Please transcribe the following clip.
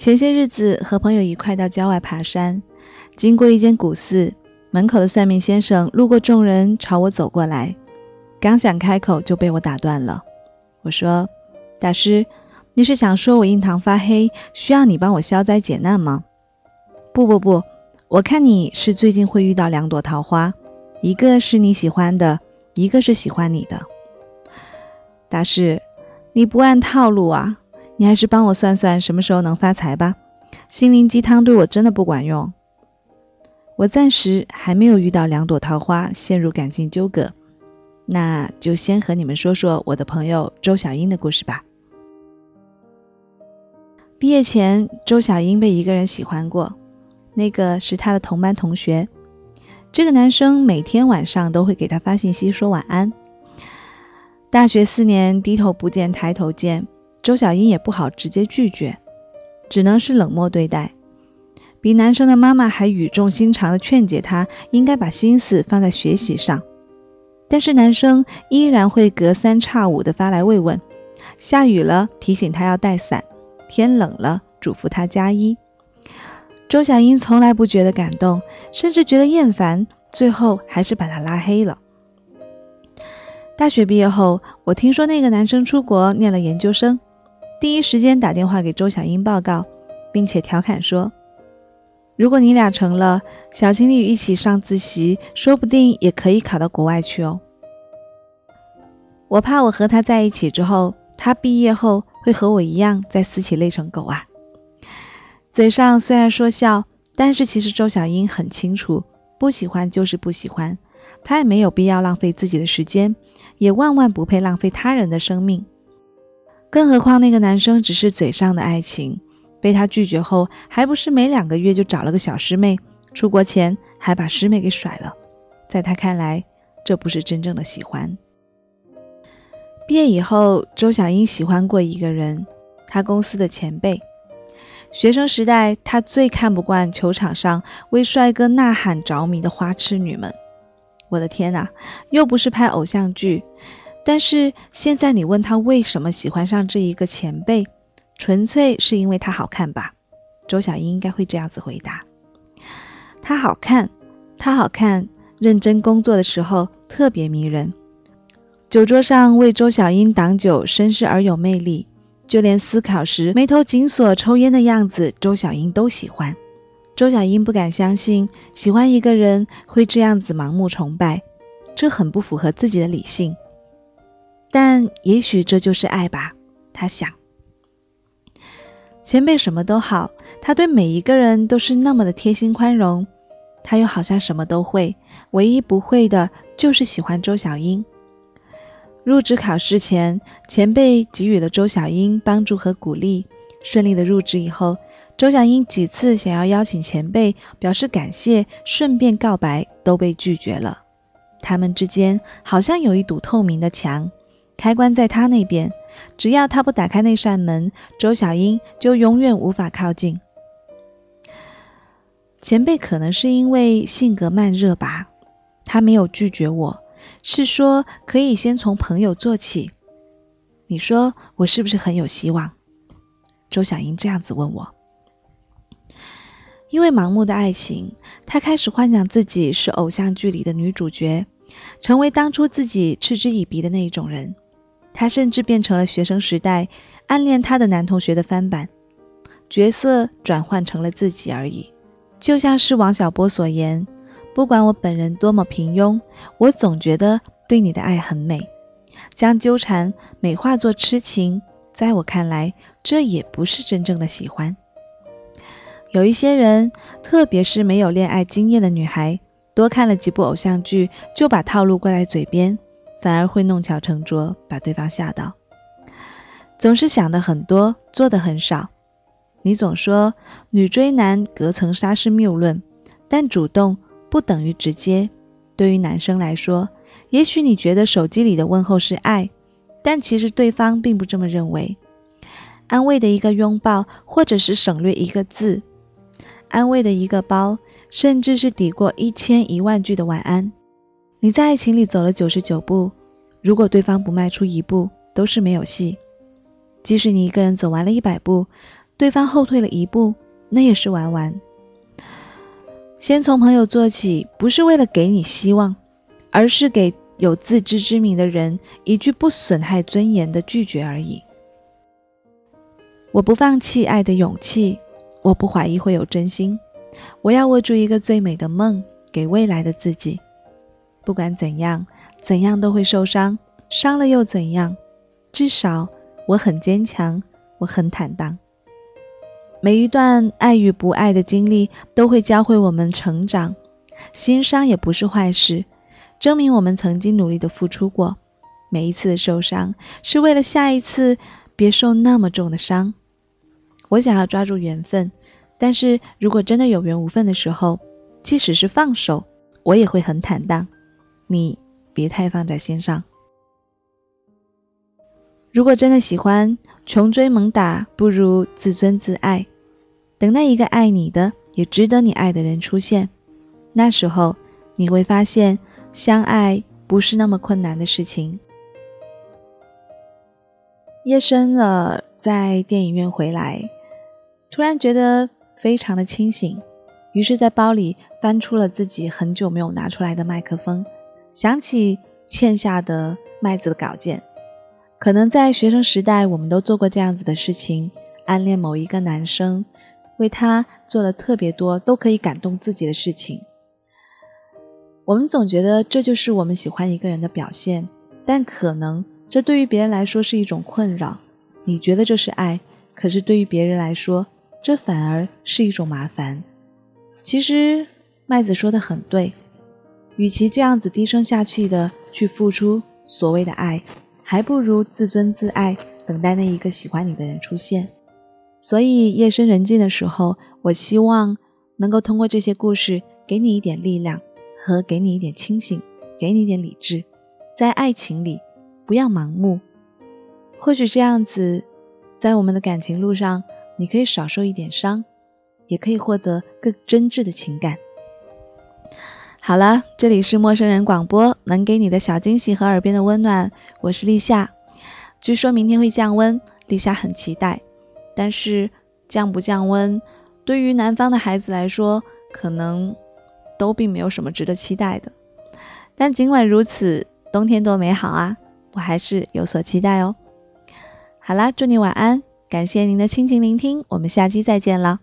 前些日子和朋友一块到郊外爬山，经过一间古寺，门口的算命先生路过众人，朝我走过来，刚想开口就被我打断了。我说：“大师，你是想说我印堂发黑，需要你帮我消灾解难吗？”“不不不，我看你是最近会遇到两朵桃花，一个是你喜欢的，一个是喜欢你的。”大师，你不按套路啊！你还是帮我算算什么时候能发财吧。心灵鸡汤对我真的不管用。我暂时还没有遇到两朵桃花，陷入感情纠葛。那就先和你们说说我的朋友周小英的故事吧。毕业前，周小英被一个人喜欢过，那个是她的同班同学。这个男生每天晚上都会给她发信息说晚安。大学四年，低头不见抬头见。周小英也不好直接拒绝，只能是冷漠对待。比男生的妈妈还语重心长的劝解他，应该把心思放在学习上。但是男生依然会隔三差五的发来慰问，下雨了提醒他要带伞，天冷了嘱咐他加衣。周小英从来不觉得感动，甚至觉得厌烦，最后还是把他拉黑了。大学毕业后，我听说那个男生出国念了研究生。第一时间打电话给周小英报告，并且调侃说：“如果你俩成了，小情侣一起上自习，说不定也可以考到国外去哦。”我怕我和他在一起之后，他毕业后会和我一样再私企累成狗啊！嘴上虽然说笑，但是其实周小英很清楚，不喜欢就是不喜欢，他也没有必要浪费自己的时间，也万万不配浪费他人的生命。更何况那个男生只是嘴上的爱情，被他拒绝后，还不是没两个月就找了个小师妹，出国前还把师妹给甩了。在他看来，这不是真正的喜欢。毕业以后，周小英喜欢过一个人，他公司的前辈。学生时代，他最看不惯球场上为帅哥呐喊着迷的花痴女们。我的天哪，又不是拍偶像剧。但是现在你问他为什么喜欢上这一个前辈，纯粹是因为他好看吧？周小英应该会这样子回答：他好看，他好看，认真工作的时候特别迷人。酒桌上为周小英挡酒，绅士而有魅力。就连思考时眉头紧锁、抽烟的样子，周小英都喜欢。周小英不敢相信，喜欢一个人会这样子盲目崇拜，这很不符合自己的理性。但也许这就是爱吧，他想。前辈什么都好，他对每一个人都是那么的贴心宽容，他又好像什么都会，唯一不会的就是喜欢周小英。入职考试前，前辈给予了周小英帮助和鼓励，顺利的入职以后，周小英几次想要邀请前辈表示感谢，顺便告白，都被拒绝了。他们之间好像有一堵透明的墙。开关在他那边，只要他不打开那扇门，周小英就永远无法靠近。前辈可能是因为性格慢热吧，他没有拒绝我，是说可以先从朋友做起。你说我是不是很有希望？周小英这样子问我。因为盲目的爱情，他开始幻想自己是偶像剧里的女主角，成为当初自己嗤之以鼻的那一种人。他甚至变成了学生时代暗恋他的男同学的翻版，角色转换成了自己而已。就像是王小波所言：“不管我本人多么平庸，我总觉得对你的爱很美。”将纠缠美化作痴情，在我看来，这也不是真正的喜欢。有一些人，特别是没有恋爱经验的女孩，多看了几部偶像剧，就把套路挂在嘴边。反而会弄巧成拙，把对方吓到。总是想的很多，做的很少。你总说女追男隔层纱是谬论，但主动不等于直接。对于男生来说，也许你觉得手机里的问候是爱，但其实对方并不这么认为。安慰的一个拥抱，或者是省略一个字；安慰的一个包，甚至是抵过一千一万句的晚安。你在爱情里走了九十九步，如果对方不迈出一步，都是没有戏。即使你一个人走完了一百步，对方后退了一步，那也是玩玩。先从朋友做起，不是为了给你希望，而是给有自知之明的人一句不损害尊严的拒绝而已。我不放弃爱的勇气，我不怀疑会有真心。我要握住一个最美的梦，给未来的自己。不管怎样，怎样都会受伤，伤了又怎样？至少我很坚强，我很坦荡。每一段爱与不爱的经历都会教会我们成长，心伤也不是坏事，证明我们曾经努力的付出过。每一次的受伤是为了下一次别受那么重的伤。我想要抓住缘分，但是如果真的有缘无分的时候，即使是放手，我也会很坦荡。你别太放在心上。如果真的喜欢，穷追猛打不如自尊自爱。等待一个爱你的，也值得你爱的人出现。那时候你会发现，相爱不是那么困难的事情。夜深了，在电影院回来。突然觉得非常的清醒，于是，在包里翻出了自己很久没有拿出来的麦克风，想起欠下的麦子的稿件。可能在学生时代，我们都做过这样子的事情，暗恋某一个男生，为他做了特别多都可以感动自己的事情。我们总觉得这就是我们喜欢一个人的表现，但可能这对于别人来说是一种困扰。你觉得这是爱，可是对于别人来说，这反而是一种麻烦。其实麦子说的很对，与其这样子低声下气的去付出所谓的爱，还不如自尊自爱，等待那一个喜欢你的人出现。所以夜深人静的时候，我希望能够通过这些故事，给你一点力量，和给你一点清醒，给你一点理智。在爱情里，不要盲目。或许这样子，在我们的感情路上。你可以少受一点伤，也可以获得更真挚的情感。好了，这里是陌生人广播，能给你的小惊喜和耳边的温暖。我是立夏。据说明天会降温，立夏很期待。但是降不降温，对于南方的孩子来说，可能都并没有什么值得期待的。但尽管如此，冬天多美好啊！我还是有所期待哦。好啦，祝你晚安。感谢您的倾情聆听，我们下期再见了。